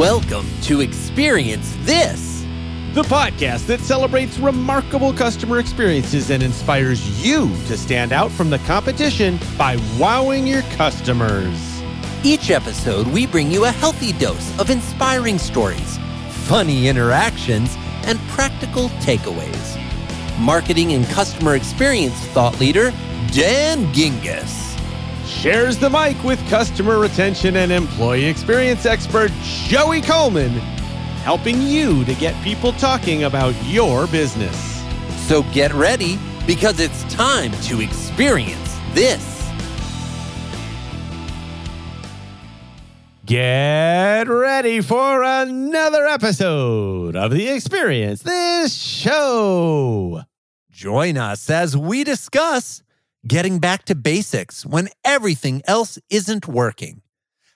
Welcome to Experience This, the podcast that celebrates remarkable customer experiences and inspires you to stand out from the competition by wowing your customers. Each episode, we bring you a healthy dose of inspiring stories, funny interactions, and practical takeaways. Marketing and customer experience thought leader, Dan Gingiss shares the mic with customer retention and employee experience expert Joey Coleman, helping you to get people talking about your business. So get ready because it's time to experience this. Get ready for another episode of the Experience This Show. Join us as we discuss getting back to basics when everything else isn't working,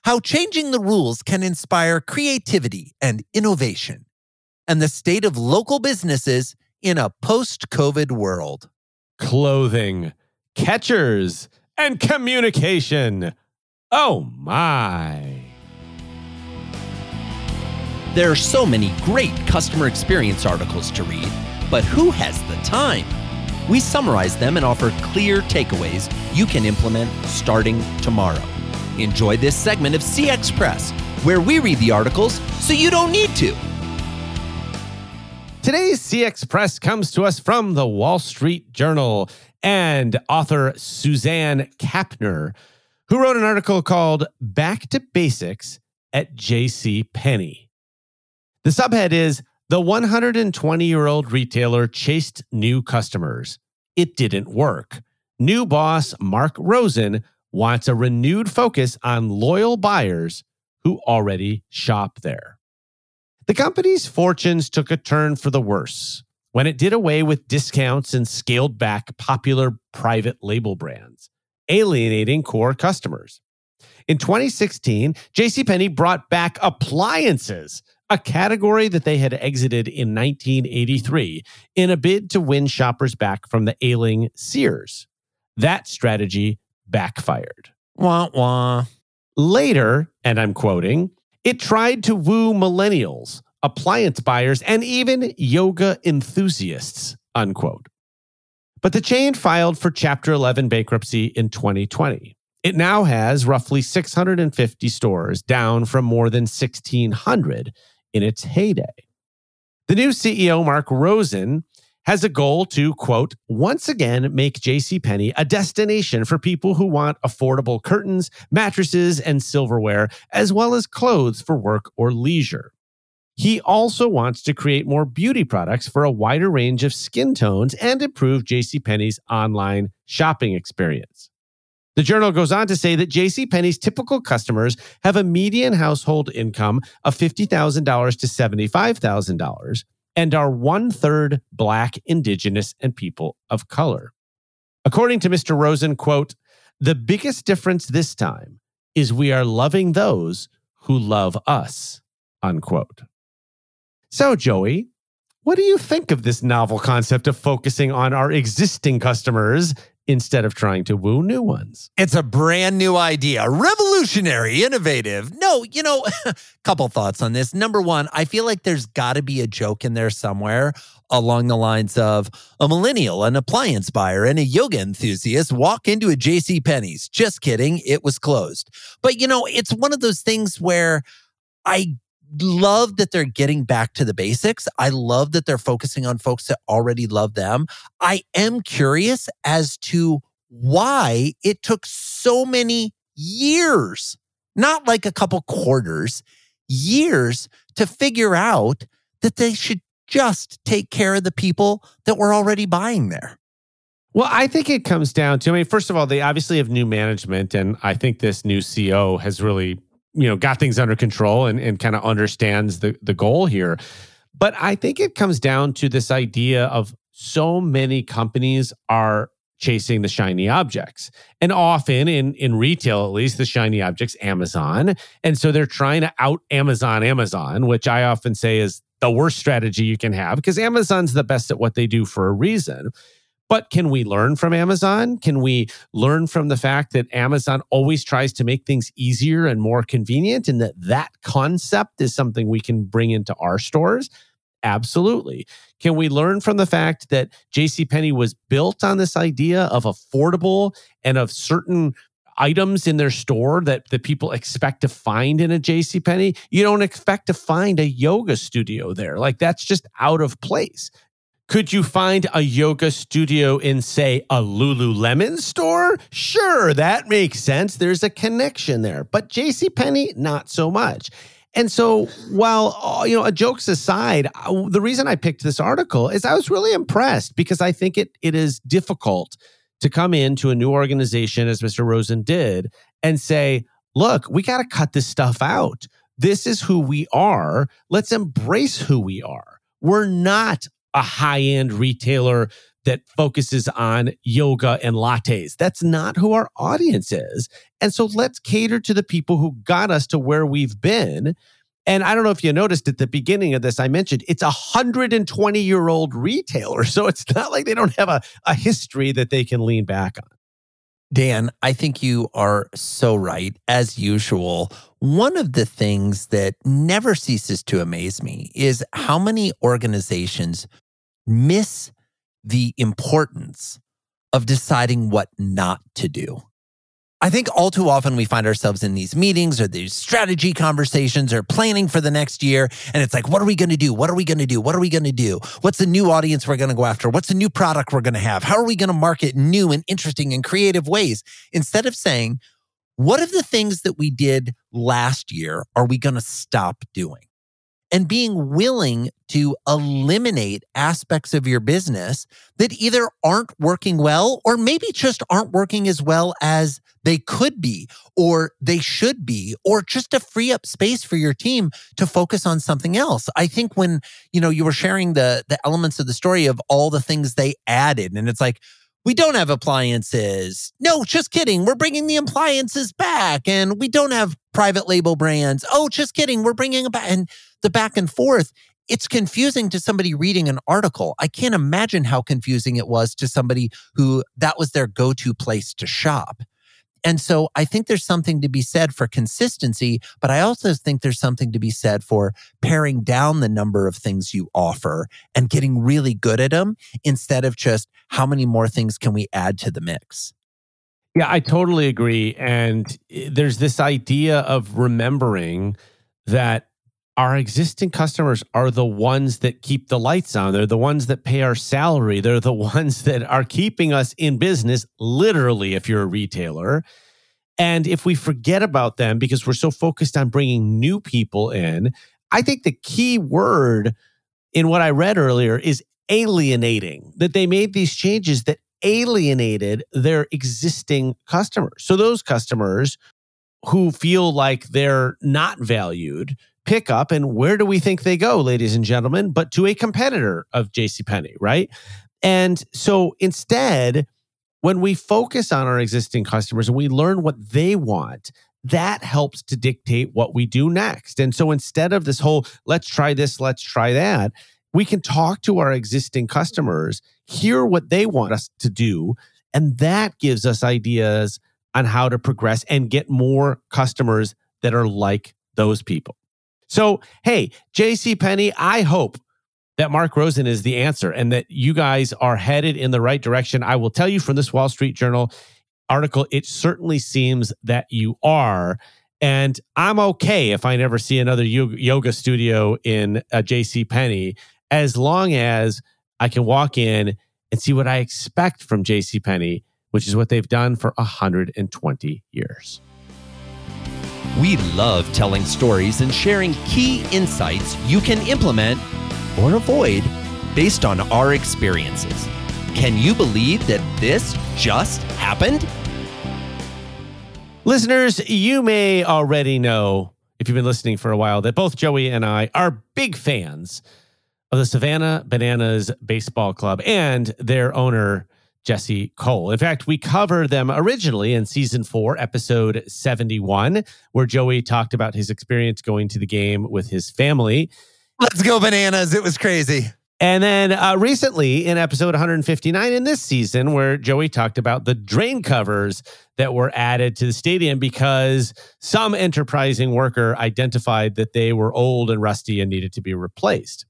how changing the rules can inspire creativity and innovation, and the state of local businesses in a post COVID world. Clothing, catchers, and communication. Oh my. There are so many great customer experience articles to read, but who has the time? We summarize them and offer clear takeaways you can implement starting tomorrow. Enjoy this segment of CX Press, where we read the articles so you don't need to. Today's CX Press comes to us from the Wall Street Journal and author Suzanne Kapner, who wrote an article called Back to Basics at J.C. Penney. The subhead is the 120 year old retailer chased new customers. It didn't work. New boss Marc Rosen wants a renewed focus on loyal buyers who already shop there. The company's fortunes took a turn for the worse when it did away with discounts and scaled back popular private label brands, alienating core customers. In 2016, JCPenney brought back appliances a category that they had exited in 1983 in a bid to win shoppers back from the ailing Sears. That strategy backfired. Wah wah. Later, and I'm quoting, it tried to woo millennials, appliance buyers, and even yoga enthusiasts, unquote. But the chain filed for Chapter 11 bankruptcy in 2020. It now has roughly 650 stores, down from more than 1,600 in its heyday. The new CEO, Marc Rosen, has a goal to, quote, once again make JCPenney a destination for people who want affordable curtains, mattresses, and silverware, as well as clothes for work or leisure. He also wants to create more beauty products for a wider range of skin tones and improve JCPenney's online shopping experience. The journal goes on to say that JCPenney's typical customers have a median household income of $50,000 to $75,000 and are one third Black, Indigenous, and people of color. According to Mr. Rosen, quote, the biggest difference this time is we are loving those who love us, unquote. So, Joey, what do you think of this novel concept of focusing on our existing customers instead of trying to woo new ones. It's a brand new idea, revolutionary, innovative. No, you know, couple thoughts on this. Number one, I feel like there's got to be a joke in there somewhere along the lines of a millennial, an appliance buyer, and a yoga enthusiast walk into a JC Penney's. Just kidding, it was closed. But you know, it's one of those things where I love that they're getting back to the basics. I love that they're focusing on folks that already love them. I am curious as to why it took so many years, not like a couple quarters, years to figure out that they should just take care of the people that were already buying there. Well, I think it comes down to, I mean, first of all, they obviously have new management. And I think this new CEO has really you know got things under control and, and kind of understands the the goal here. But i think it comes down to this idea of so many companies are chasing the shiny objects and often in in retail at least the shiny objects amazon. And so they're trying to out amazon amazon which i often say is the worst strategy you can have because amazon's the best at what they do for a reason But can we learn from Amazon? Can we learn from the fact that Amazon always tries to make things easier and more convenient and that that concept is something we can bring into our stores? Absolutely. Can we learn from the fact that JCPenney was built on this idea of affordable and of certain items in their store that, that people expect to find in a JCPenney? You don't expect to find a yoga studio there. Like that's just out of place. Could you find a yoga studio in, say, a Lululemon store? Sure, that makes sense. There's a connection there. But JCPenney, not so much. And so, while uh, you know, a jokes aside, uh, the reason I picked this article is I was really impressed because I think it it is difficult to come into a new organization as Mr. Rosen did and say, "Look, we got to cut this stuff out. This is who we are. Let's embrace who we are. We're not a high-end retailer that focuses on yoga and lattes. That's not who our audience is. And so let's cater to the people who got us to where we've been. And I don't know if you noticed at the beginning of this, I mentioned it's a 120 year old retailer. So it's not like they don't have a, a history that they can lean back on. Dan, I think you are so right. As usual, one of the things that never ceases to amaze me is how many organizations miss the importance of deciding what not to do. I think all too often we find ourselves in these meetings or these strategy conversations or planning for the next year. And it's like, what are we going to do? What are we going to do? What are we going to do? What's the new audience we're going to go after? What's the new product we're going to have? How are we going to market new and interesting and creative ways? Instead of saying, what are the things that we did last year are we going to stop doing? And being willing to eliminate aspects of your business that either aren't working well or maybe just aren't working as well as they could be or they should be or just to free up space for your team to focus on something else. I think when, you know, you were sharing the the elements of the story of all the things they added and it's like we don't have appliances. No, just kidding. We're bringing the appliances back and we don't have private label brands. Oh, just kidding. We're bringing about. And the back and forth, it's confusing to somebody reading an article. I can't imagine how confusing it was to somebody who that was their go to place to shop. And so I think there's something to be said for consistency, but I also think there's something to be said for paring down the number of things you offer and getting really good at them instead of just how many more things can we add to the mix. Yeah, I totally agree. And eh, there's this idea of remembering that our existing customers are the ones that keep the lights on. They're the ones that pay our salary. They're the ones that are keeping us in business, literally, if you're a retailer. And if we forget about them because we're so focused on bringing new people in, I think the key word in what I read earlier is alienating, that they made these changes that alienated their existing customers. So those customers who feel like they're not valued pick up and where do we think they go ladies and gentlemen? But to a competitor of JCPenney right? And so instead when we focus on our existing customers and we learn what they want that helps to dictate what we do next. And so instead of this whole let's try this let's try that we can talk to our existing customers hear what they want us to do and that gives us ideas on how to progress and get more customers that are like those people so, hey, JC Penney, I hope that Marc Rosen is the answer and that you guys are headed in the right direction. I will tell you from this Wall Street Journal article, it certainly seems that you are. And I'm okay if I never see another yoga studio in uh, a JC Penney as long as I can walk in and see what I expect from JC Penney, which is what they've done for 120 years. We love telling stories and sharing key insights you can implement or avoid based on our experiences. Can you believe that this just happened? Listeners, you may already know, if you've been listening for a while, that both Joey and I are big fans of the Savannah Bananas Baseball Club and their owner, Jesse Cole. In fact, we covered them originally in season four, episode 71, where Joey talked about his experience going to the game with his family. Let's go, bananas. It was crazy. And then uh, recently in episode 159 in this season, where Joey talked about the drain covers that were added to the stadium because some enterprising worker identified that they were old and rusty and needed to be replaced.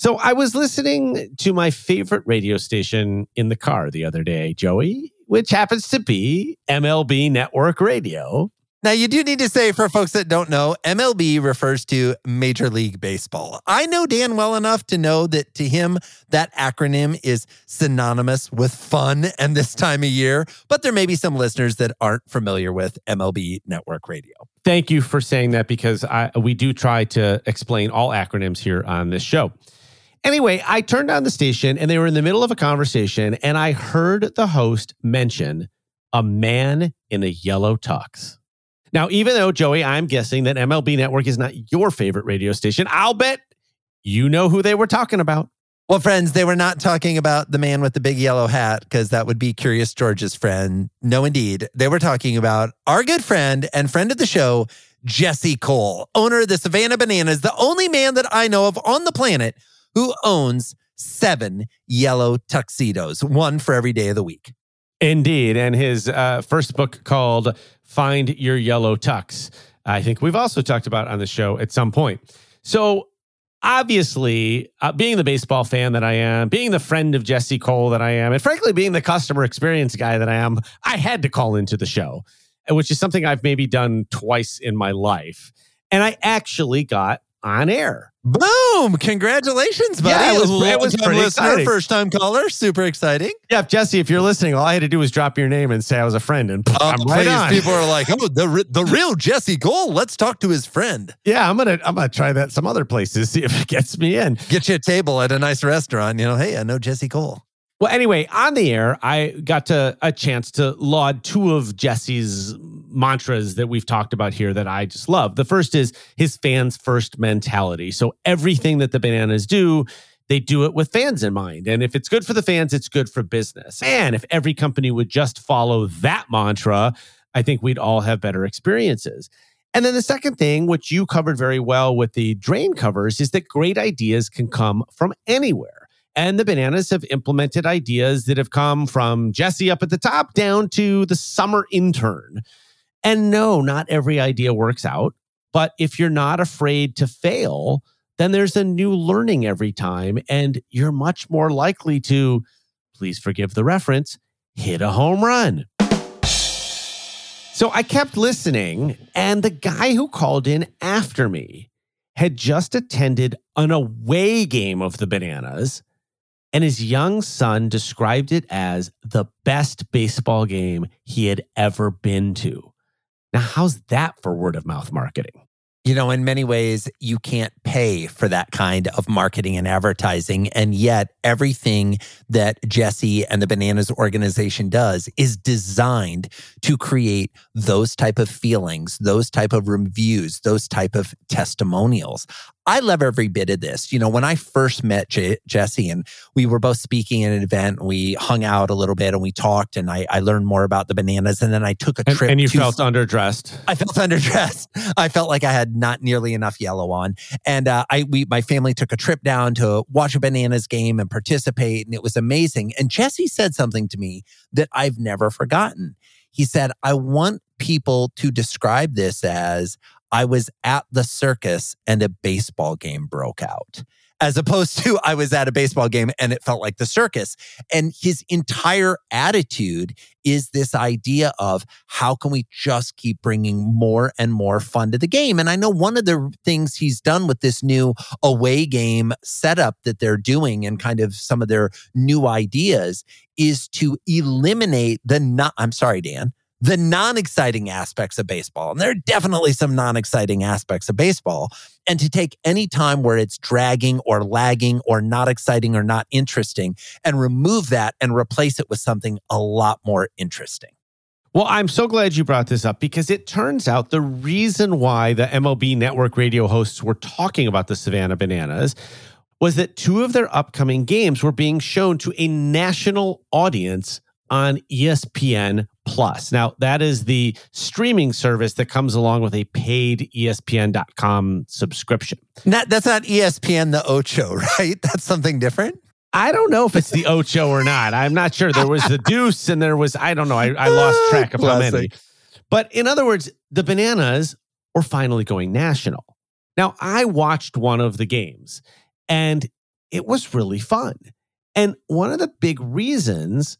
So I was listening to my favorite radio station in the car the other day, Joey, which happens to be MLB Network Radio. Now, you do need to say for folks that don't know, MLB refers to Major League Baseball. I know Dan well enough to know that to him, that acronym is synonymous with fun and this time of year, but there may be some listeners that aren't familiar with MLB Network Radio. Thank you for saying that because I, we do try to explain all acronyms here on this show. Anyway, I turned on the station and they were in the middle of a conversation, and I heard the host mention a man in a yellow tux. Now, even though, Joey, I'm guessing that MLB Network is not your favorite radio station, I'll bet you know who they were talking about. Well, friends, they were not talking about the man with the big yellow hat because that would be Curious George's friend. No, indeed. They were talking about our good friend and friend of the show, Jesse Cole, owner of the Savannah Bananas, the only man that I know of on the planet who owns seven yellow tuxedos, one for every day of the week. Indeed. And his uh, first book called Find Your Yellow Tux, I think we've also talked about on the show at some point. So, obviously, uh, being the baseball fan that I am, being the friend of Jesse Cole that I am, and frankly, being the customer experience guy that I am, I had to call into the show, which is something I've maybe done twice in my life. And I actually got on air. Boom! Congratulations, buddy. Yeah, it was, it was listener, exciting. first time caller. Super exciting. Yeah, Jesse, if you're listening, all I had to do was drop your name and say I was a friend, and Oh, I'm right on. People are like, oh, the the real Jesse Cole. Let's talk to his friend. yeah, I'm gonna I'm gonna try that some other places, see if it gets me in. Get you a table at a nice restaurant. You know, hey, I know Jesse Cole. Well, anyway, on the air, I got to a chance to laud two of Jesse's mantras that we've talked about here that I just love. The first is his fans first mentality. So everything that the bananas do, they do it with fans in mind. And if it's good for the fans, it's good for business. And if every company would just follow that mantra, I think we'd all have better experiences. And then the second thing, which you covered very well with the drain covers, is that great ideas can come from anywhere. And the bananas have implemented ideas that have come from Jesse up at the top down to the summer intern. And no, not every idea works out. But if you're not afraid to fail, then there's a new learning every time. And you're much more likely to, please forgive the reference, hit a home run. So I kept listening, and the guy who called in after me had just attended an away game of the Bananas, and his young son described it as the best baseball game he had ever been to. Now, how's that for word of mouth marketing? You know, in many ways, you can't pay for that kind of marketing and advertising. And yet, everything that Jesse and the Bananas organization does is designed to create those type of feelings, those type of reviews, those type of testimonials. I love every bit of this. You know, when I first met J- Jesse and we were both speaking at an event, we hung out a little bit and we talked, and I, I learned more about the bananas. And then I took a And, trip. and you to felt underdressed. I felt underdressed. I felt like I had not nearly enough yellow on, and uh, I we my family took a trip down to watch a bananas game and participate, and it was amazing. And Jesse said something to me that I've never forgotten. He said, "I want people to describe this as I was at the circus and a baseball game broke out." As opposed to I was at a baseball game and it felt like the circus. And his entire attitude is this idea of how can we just keep bringing more and more fun to the game? And I know one of the things he's done with this new away game setup that they're doing and kind of some of their new ideas is to eliminate the not, I'm sorry, Dan, the non exciting aspects of baseball. And there are definitely some non exciting aspects of baseball. And to take any time where it's dragging or lagging or not exciting or not interesting and remove that and replace it with something a lot more interesting. Well, I'm so glad you brought this up because it turns out the reason why the MLB network radio hosts were talking about the Savannah Bananas was that two of their upcoming games were being shown to a national audience on ESPN Plus. Now, that is the streaming service that comes along with a paid ESPN.com subscription. Not, that's not ESPN the Ocho, right? That's something different. I don't know if it's the Ocho or not. I'm not sure. There was the Deuce and there was, I don't know. I, I lost track of how many. But in other words, the Bananas were finally going national. Now, I watched one of the games and it was really fun. And one of the big reasons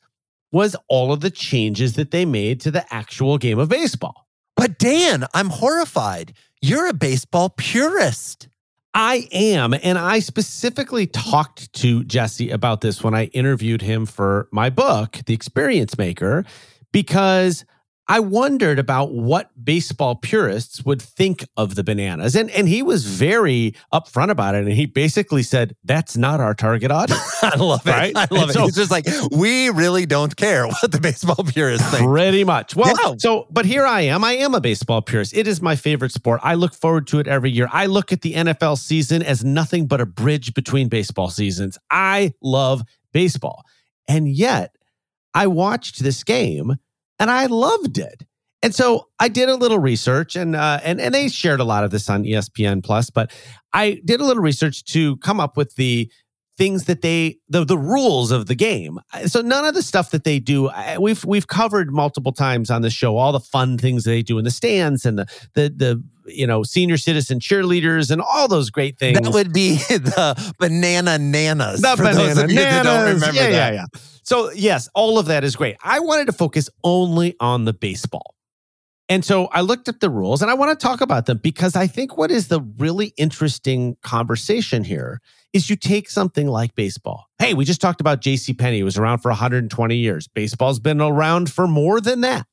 was all of the changes that they made to the actual game of baseball. But Dan, I'm horrified. You're a baseball purist. I am. And I specifically talked to Jesse about this when I interviewed him for my book, The Experience Maker, because I wondered about what baseball purists would think of the bananas. And, and he was very upfront about it. And he basically said, that's not our target audience. I love it. Right? I love it. So, it's just like, we really don't care what the baseball purists think. Pretty much. Well, yeah. so, but here I am. I am a baseball purist. It is my favorite sport. I look forward to it every year. I look at the NFL season as nothing but a bridge between baseball seasons. I love baseball. And yet, I watched this game and I loved it. And so I did a little research, and uh, and and they shared a lot of this on ESPN Plus. But I did a little research to come up with the things that they the the rules of the game. So none of the stuff that they do we've we've covered multiple times on the show all the fun things they do in the stands and the the the you know senior citizen cheerleaders and all those great things. That would be the banana nanas. The banana nanas. yeah, that. yeah, yeah. So yes, all of that is great. I wanted to focus only on the baseball. And so I looked at the rules and I want to talk about them because I think what is the really interesting conversation here is you take something like baseball. Hey, we just talked about J.C. Penney. It was around for 120 years. Baseball's been around for more than that.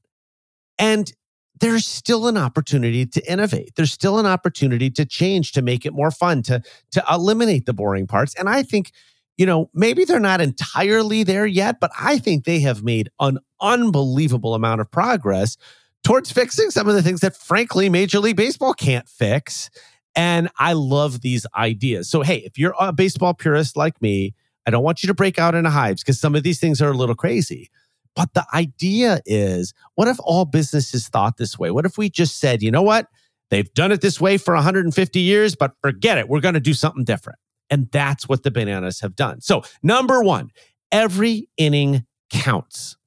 And there's still an opportunity to innovate. There's still an opportunity to change, to make it more fun, to, to eliminate the boring parts. And I think, you know, maybe they're not entirely there yet, but I think they have made an unbelievable amount of progress towards fixing some of the things that, frankly, Major League Baseball can't fix. And I love these ideas. So, hey, if you're a baseball purist like me, I don't want you to break out into hives because some of these things are a little crazy. But the idea is what if all businesses thought this way? What if we just said, you know what? They've done it this way for 150 years, but forget it. We're going to do something different. And that's what the bananas have done. So, number one, every inning counts.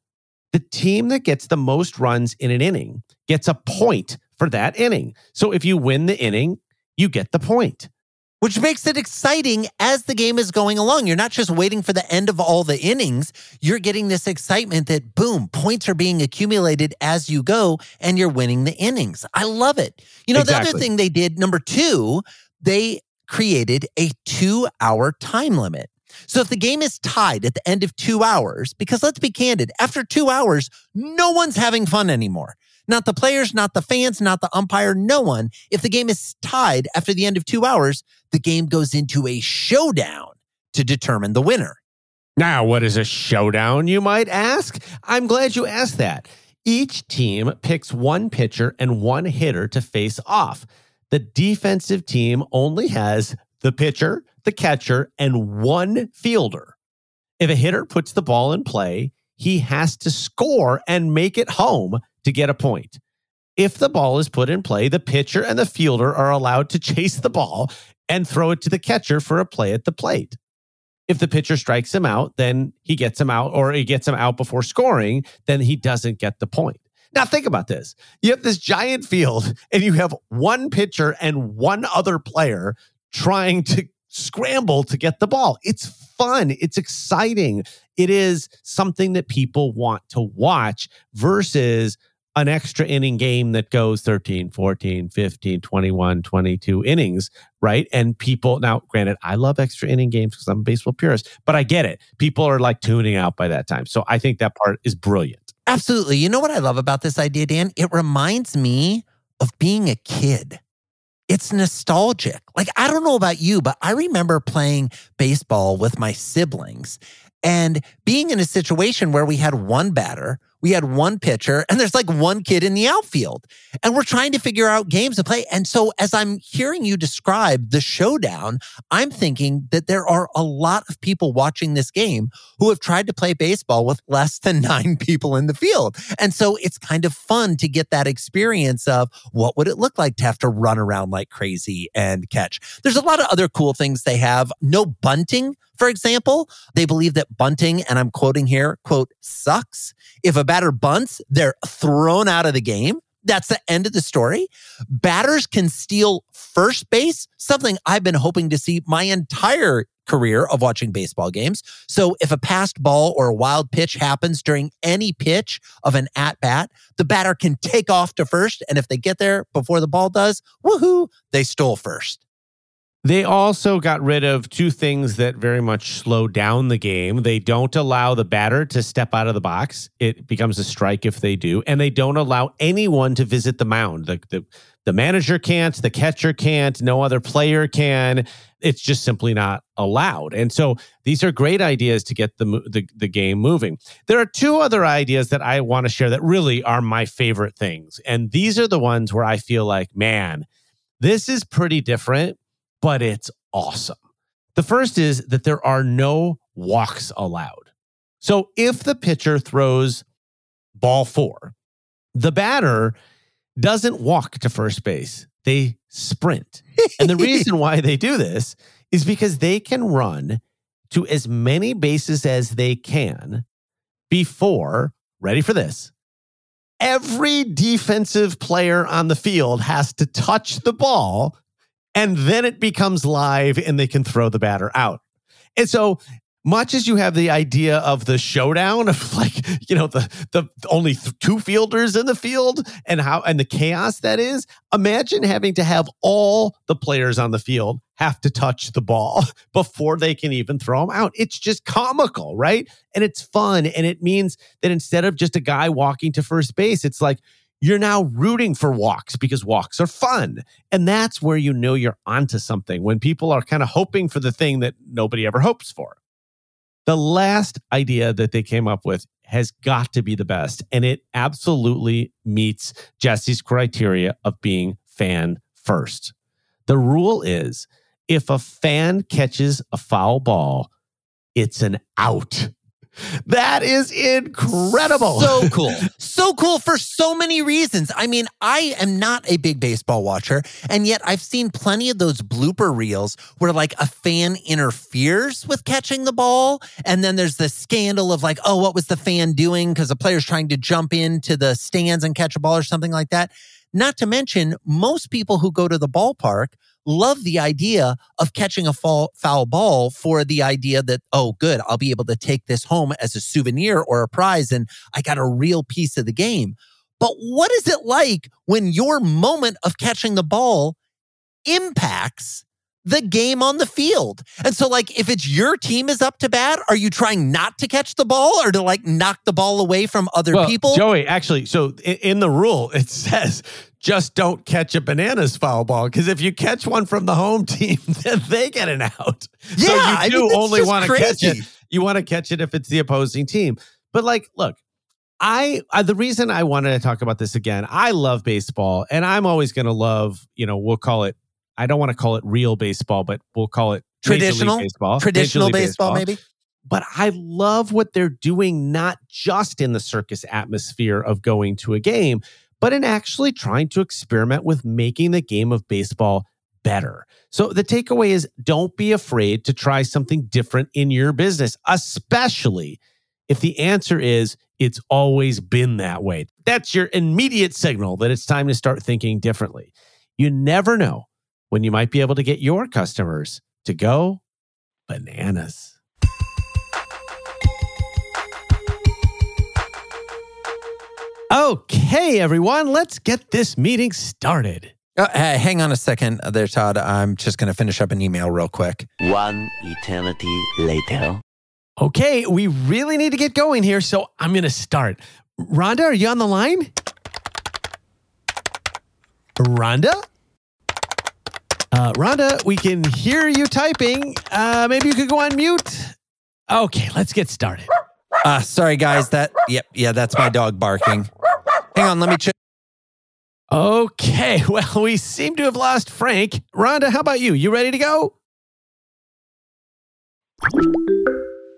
The team that gets the most runs in an inning gets a point for that inning. So if you win the inning, you get the point. Which makes it exciting as the game is going along. You're not just waiting for the end of all the innings. You're getting this excitement that, boom, points are being accumulated as you go and you're winning the innings. I love it. You know, exactly. the other thing they did, number two, they created a two hour time limit. So if the game is tied at the end of two hours, because let's be candid, after two hours, no one's having fun anymore. Not the players, not the fans, not the umpire, no one. If the game is tied after the end of two hours, the game goes into a showdown to determine the winner. Now, what is a showdown, you might ask? I'm glad you asked that. Each team picks one pitcher and one hitter to face off. The defensive team only has the pitcher, the catcher, and one fielder. If a hitter puts the ball in play, he has to score and make it home to get a point. If the ball is put in play, the pitcher and the fielder are allowed to chase the ball and throw it to the catcher for a play at the plate. If the pitcher strikes him out, then he gets him out, or he gets him out before scoring, then he doesn't get the point. Now, think about this. You have this giant field, and you have one pitcher and one other player trying to scramble to get the ball. It's fun. It's exciting. It is something that people want to watch versus an extra inning game that goes 13, 14, 15, 21, 22 innings, right? And people, now, granted, I love extra inning games because I'm a baseball purist, but I get it. People are like tuning out by that time. So I think that part is brilliant. Absolutely. You know what I love about this idea, Dan? It reminds me of being a kid it's nostalgic. Like, I don't know about you, but I remember playing baseball with my siblings and being in a situation where we had one batter, we had one pitcher and there's like one kid in the outfield. And we're trying to figure out games to play. And so as I'm hearing you describe the showdown, I'm thinking that there are a lot of people watching this game who have tried to play baseball with less than nine people in the field. And so it's kind of fun to get that experience of what would it look like to have to run around like crazy and catch. There's a lot of other cool things they have. No bunting for example, they believe that bunting, and I'm quoting here, quote, sucks. If a batter bunts, they're thrown out of the game. That's the end of the story. Batters can steal first base, something I've been hoping to see my entire career of watching baseball games. So if a passed ball or a wild pitch happens during any pitch of an at bat, the batter can take off to first. And if they get there before the ball does, woohoo, they stole first. They also got rid of two things that very much slow down the game. They don't allow the batter to step out of the box. It becomes a strike if they do. And they don't allow anyone to visit the mound. The, the, the manager can't, the catcher can't, no other player can. It's just simply not allowed. And so these are great ideas to get the, the, the game moving. There are two other ideas that I want to share that really are my favorite things. And these are the ones where I feel like, man, this is pretty different but it's awesome. The first is that there are no walks allowed. So if the pitcher throws ball four, the batter doesn't walk to first base, they sprint. and the reason why they do this is because they can run to as many bases as they can before, ready for this, every defensive player on the field has to touch the ball and then it becomes live and they can throw the batter out. And so much as you have the idea of the showdown of like you know the the only th- two fielders in the field and how and the chaos that is imagine having to have all the players on the field have to touch the ball before they can even throw them out it's just comical right and it's fun and it means that instead of just a guy walking to first base it's like you're now rooting for walks because walks are fun. And that's where you know you're onto something when people are kind of hoping for the thing that nobody ever hopes for. The last idea that they came up with has got to be the best. And it absolutely meets Jesse's criteria of being fan first. The rule is if a fan catches a foul ball, it's an out. That is incredible. So cool. so cool for so many reasons. I mean, I am not a big baseball watcher, and yet I've seen plenty of those blooper reels where like a fan interferes with catching the ball. And then there's the scandal of like, oh, what was the fan doing? Because the player's trying to jump into the stands and catch a ball or something like that. Not to mention, most people who go to the ballpark love the idea of catching a fall, foul ball for the idea that, oh, good, I'll be able to take this home as a souvenir or a prize and I got a real piece of the game. But what is it like when your moment of catching the ball impacts the game on the field. And so, like, if it's your team is up to bat, are you trying not to catch the ball or to like knock the ball away from other well, people? Joey, actually, so in, in the rule, it says just don't catch a bananas foul ball because if you catch one from the home team, then they get an out. Yeah, so you I do mean, only want to catch it. You want to catch it if it's the opposing team. But like, look, I, the reason I wanted to talk about this again, I love baseball, and I'm always going to love. You know, we'll call it. I don't want to call it real baseball, but we'll call it Traditional? baseball, Traditional League baseball, maybe? but I love what they're doing, not just in the circus atmosphere of going to a game, but in actually trying to experiment with making the game of baseball better. So the takeaway is don't be afraid to try something different in your business, especially if the answer is it's always been that way. That's your immediate signal that it's time to start thinking differently. You never know when you might be able to get your customers to go bananas. Okay, everyone, let's get this meeting started. Uh, hey, hang on a second there, Todd. I'm just going to finish up an email real quick. One eternity later. Okay, we really need to get going here, so I'm going to start. Rhonda, are you on the line? Rhonda? Uh, Rhonda, we can hear you typing. Uh, maybe you could go on mute. Okay, let's get started. Uh, sorry, guys. That, yep, yeah, that's my dog barking. Hang on, let me check. Okay, well, we seem to have lost Frank. Rhonda, how about you? You ready to go?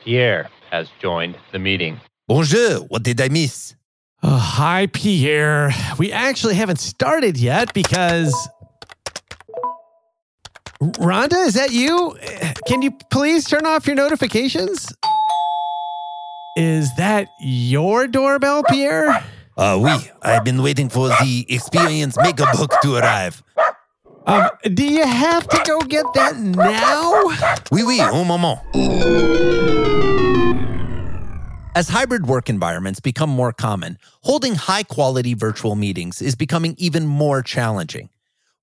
Pierre has joined the meeting. Bonjour. What did I miss? Oh, hi, Pierre. We actually haven't started yet because. Rhonda, is that you? Can you please turn off your notifications? Is that your doorbell, Pierre? Uh, oui. I've been waiting for the Experience Maker book to arrive. Um, do you have to go get that now? Oui, oui, un moment. As hybrid work environments become more common, holding high quality virtual meetings is becoming even more challenging.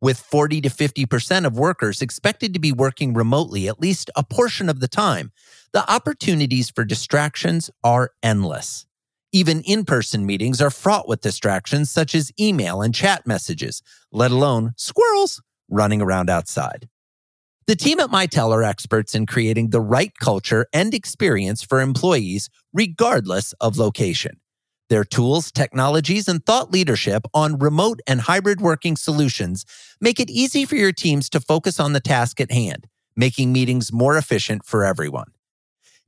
With 40 to 50% of workers expected to be working remotely at least a portion of the time, the opportunities for distractions are endless. Even in person meetings are fraught with distractions such as email and chat messages, let alone squirrels running around outside. The team at Mitel are experts in creating the right culture and experience for employees, regardless of location. Their tools, technologies, and thought leadership on remote and hybrid working solutions make it easy for your teams to focus on the task at hand, making meetings more efficient for everyone.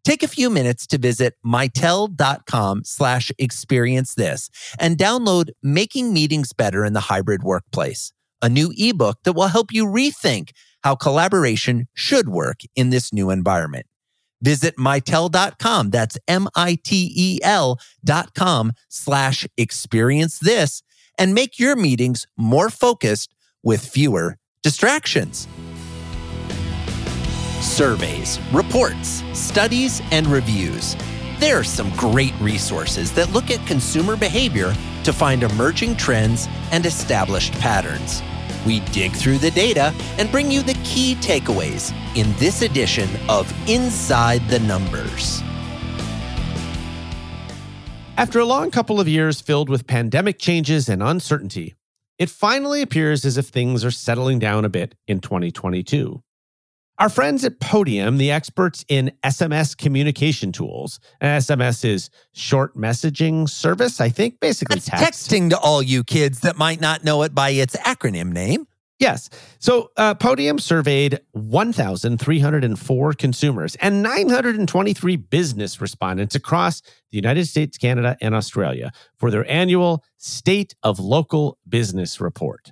Take a few minutes to visit mitel.com slash experience this and download Making Meetings Better in the Hybrid Workplace, a new ebook that will help you rethink how collaboration should work in this new environment. Visit mitel.com. That's M-I-T-E-L dot com slash experience this and make your meetings more focused with fewer distractions. Surveys, reports, studies, and reviews. There are some great resources that look at consumer behavior to find emerging trends and established patterns. We dig through the data and bring you the key takeaways in this edition of Inside the Numbers. After a long couple of years filled with pandemic changes and uncertainty, it finally appears as if things are settling down a bit in 2022. Our friends at Podium, the experts in SMS communication tools, and SMS is short messaging service, I think, basically That's text. texting to all you kids that might not know it by its acronym name. Yes. So uh, Podium surveyed 1,304 consumers and 923 business respondents across the United States, Canada, and Australia for their annual State of Local Business Report.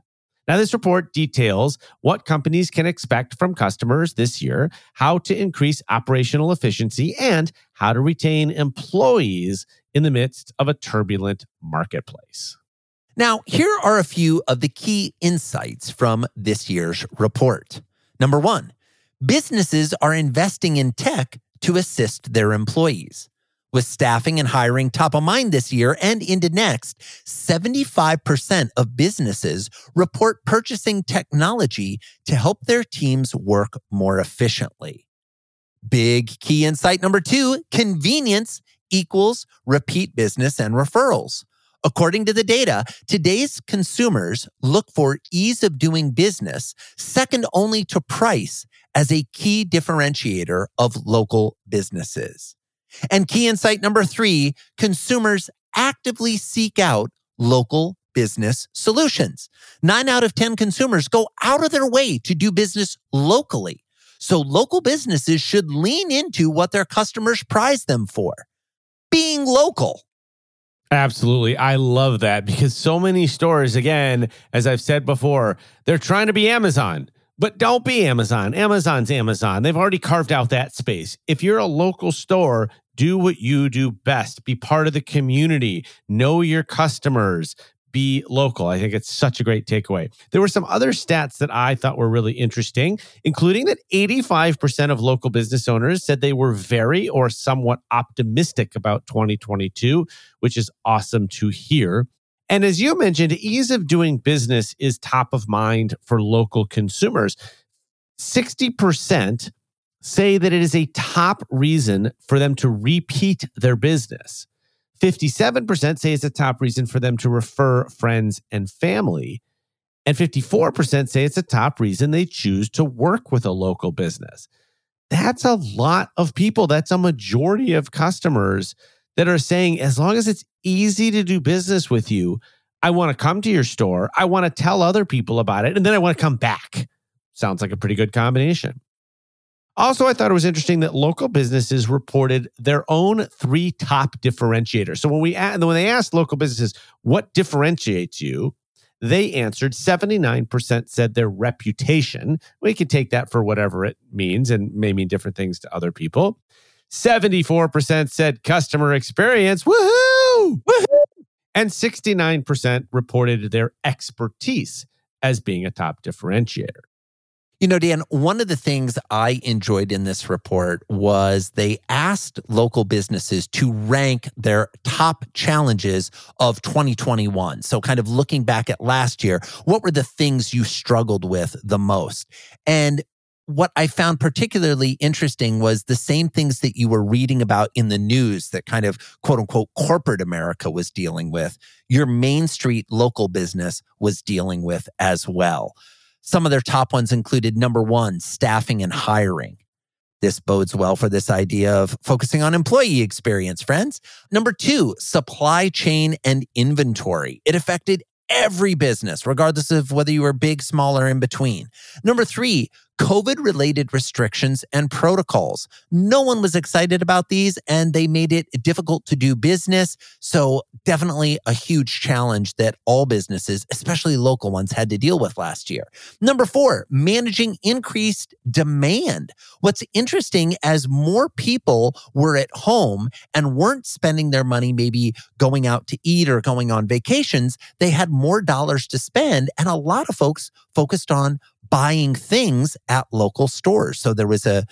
Now, this report details what companies can expect from customers this year, how to increase operational efficiency, and how to retain employees in the midst of a turbulent marketplace. Now, here are a few of the key insights from this year's report. Number one, businesses are investing in tech to assist their employees. With staffing and hiring top of mind this year and into next, 75% of businesses report purchasing technology to help their teams work more efficiently. Big key insight number two convenience equals repeat business and referrals. According to the data, today's consumers look for ease of doing business, second only to price, as a key differentiator of local businesses. And key insight number three consumers actively seek out local business solutions. Nine out of 10 consumers go out of their way to do business locally. So local businesses should lean into what their customers prize them for being local. Absolutely. I love that because so many stores, again, as I've said before, they're trying to be Amazon, but don't be Amazon. Amazon's Amazon. They've already carved out that space. If you're a local store, do what you do best. Be part of the community. Know your customers. Be local. I think it's such a great takeaway. There were some other stats that I thought were really interesting, including that 85% of local business owners said they were very or somewhat optimistic about 2022, which is awesome to hear. And as you mentioned, ease of doing business is top of mind for local consumers. 60% say that it is a top reason for them to repeat their business. 57% say it's a top reason for them to refer friends and family. And 54% say it's a top reason they choose to work with a local business. That's a lot of people. That's a majority of customers that are saying, as long as it's easy to do business with you, I want to come to your store. I want to tell other people about it. And then I want to come back. Sounds like a pretty good combination. Also, I thought it was interesting that local businesses reported their own three top differentiators. So when we when they asked local businesses what differentiates you, they answered 79% said their reputation. We can take that for whatever it means and may mean different things to other people. 74% said customer experience. Woohoo! Woohoo! And 69% reported their expertise as being a top differentiator. You know, Dan, one of the things I enjoyed in this report was they asked local businesses to rank their top challenges of 2021. So, kind of looking back at last year, what were the things you struggled with the most? And what I found particularly interesting was the same things that you were reading about in the news that kind of quote unquote corporate America was dealing with, your Main Street local business was dealing with as well. Some of their top ones included number one, staffing and hiring. This bodes well for this idea of focusing on employee experience, friends. Number two, supply chain and inventory. It affected every business, regardless of whether you were big, small, or in between. Number three, COVID related restrictions and protocols. No one was excited about these and they made it difficult to do business. So, definitely a huge challenge that all businesses, especially local ones, had to deal with last year. Number four, managing increased demand. What's interesting as more people were at home and weren't spending their money maybe going out to eat or going on vacations, they had more dollars to spend. And a lot of folks focused on buying things at local stores. So there was a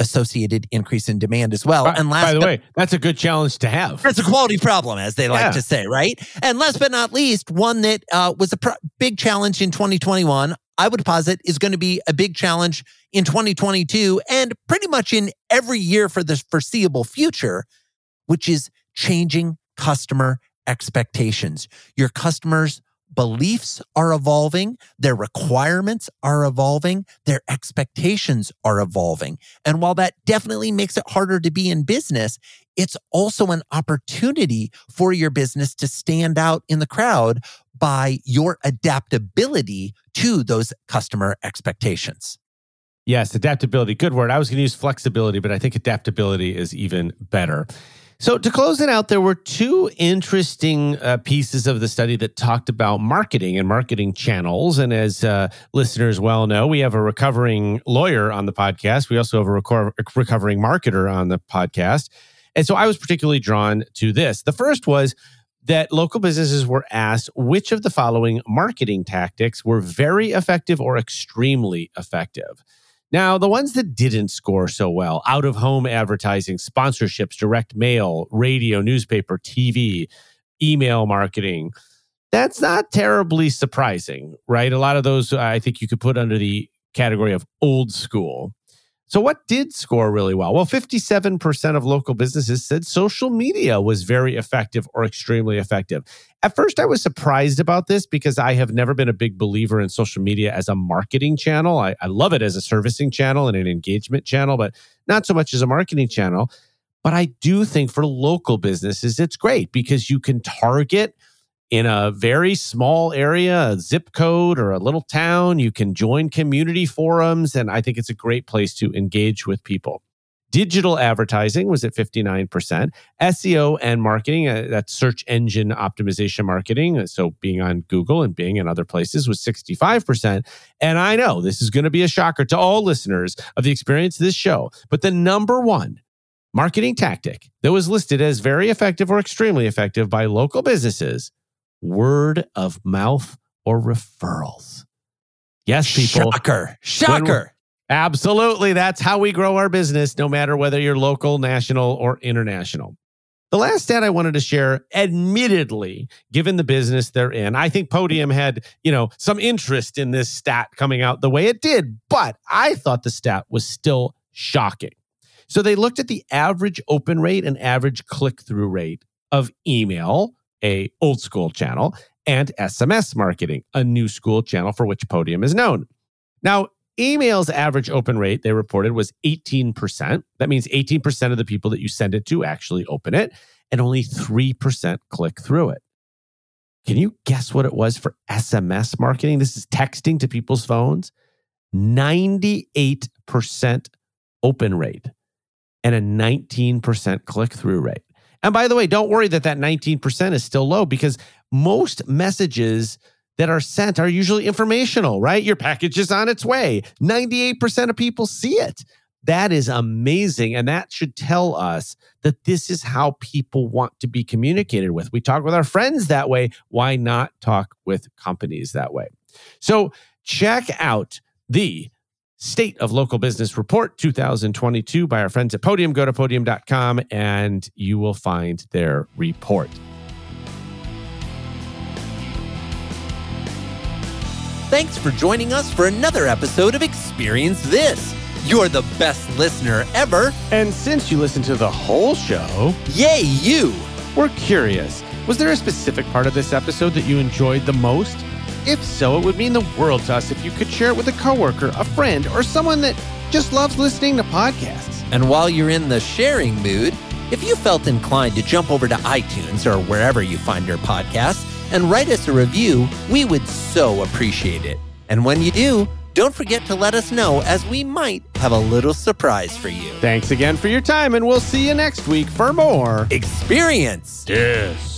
associated increase in demand as well. By, and last by the way, that's a good challenge to have. That's a quality problem, as they like Yeah. to say, right? And last but not least, one that uh, was a big challenge in 2021, I would posit is going to be a big challenge in 2022 and pretty much in every year for the foreseeable future, which is changing customer expectations. Your customers' beliefs are evolving, their requirements are evolving, their expectations are evolving. And while that definitely makes it harder to be in business, it's also an opportunity for your business to stand out in the crowd by your adaptability to those customer expectations. Yes, adaptability. Good word. I was going to use flexibility, but I think adaptability is even better. So, to close it out, there were two interesting uh, pieces of the study that talked about marketing and marketing channels. And as uh, listeners well know, we have a recovering lawyer on the podcast. We also have a reco- recovering marketer on the podcast. And so I was particularly drawn to this. The first was that local businesses were asked which of the following marketing tactics were very effective or extremely effective. Now, the ones that didn't score so well out of home advertising, sponsorships, direct mail, radio, newspaper, TV, email marketing that's not terribly surprising, right? A lot of those I think you could put under the category of old school. So, what did score really well? Well, 57% of local businesses said social media was very effective or extremely effective. At first, I was surprised about this because I have never been a big believer in social media as a marketing channel. I, I love it as a servicing channel and an engagement channel, but not so much as a marketing channel. But I do think for local businesses, it's great because you can target in a very small area, a zip code or a little town. You can join community forums. And I think it's a great place to engage with people. Digital advertising was at 59%. SEO and marketing, uh, that's search engine optimization marketing. uh, So being on Google and being in other places was 65%. And I know this is going to be a shocker to all listeners of the experience of this show, but the number one marketing tactic that was listed as very effective or extremely effective by local businesses word of mouth or referrals. Yes, people. Shocker. Shocker. Absolutely. That's how we grow our business, no matter whether you're local, national, or international. The last stat I wanted to share, admittedly, given the business they're in, I think Podium had, you know, some interest in this stat coming out the way it did, but I thought the stat was still shocking. So they looked at the average open rate and average click-through rate of email, a old school channel, and SMS marketing, a new school channel for which Podium is known. Now, email's average open rate they reported was 18%. That means 18% of the people that you send it to actually open it. and only 3% click through it. Can you guess what it was for SMS marketing? This is texting to people's phones. 98% open rate and a 19% click through rate. And by the way, don't worry that that 19% is still low because most messages that are sent are usually informational, right? Your package is on its way. 98% of people see it. That is amazing. And that should tell us that this is how people want to be communicated with. We talk with our friends that way. Why not talk with companies that way? So check out the State of Local Business Report 2022 by our friends at Podium. Go to podium.com and you will find their report. Thanks for joining us for another episode of Experience This. You're the best listener ever. And since you listened to the whole show, Yay, you! we're curious was there a specific part of this episode that you enjoyed the most? If so, it would mean the world to us if you could share it with a coworker, a friend, or someone that just loves listening to podcasts. And while you're in the sharing mood, if you felt inclined to jump over to iTunes or wherever you find your podcasts and write us a review, we would so appreciate it. And when you do, don't forget to let us know as we might have a little surprise for you. Thanks again for your time, and we'll see you next week for more Experience! This.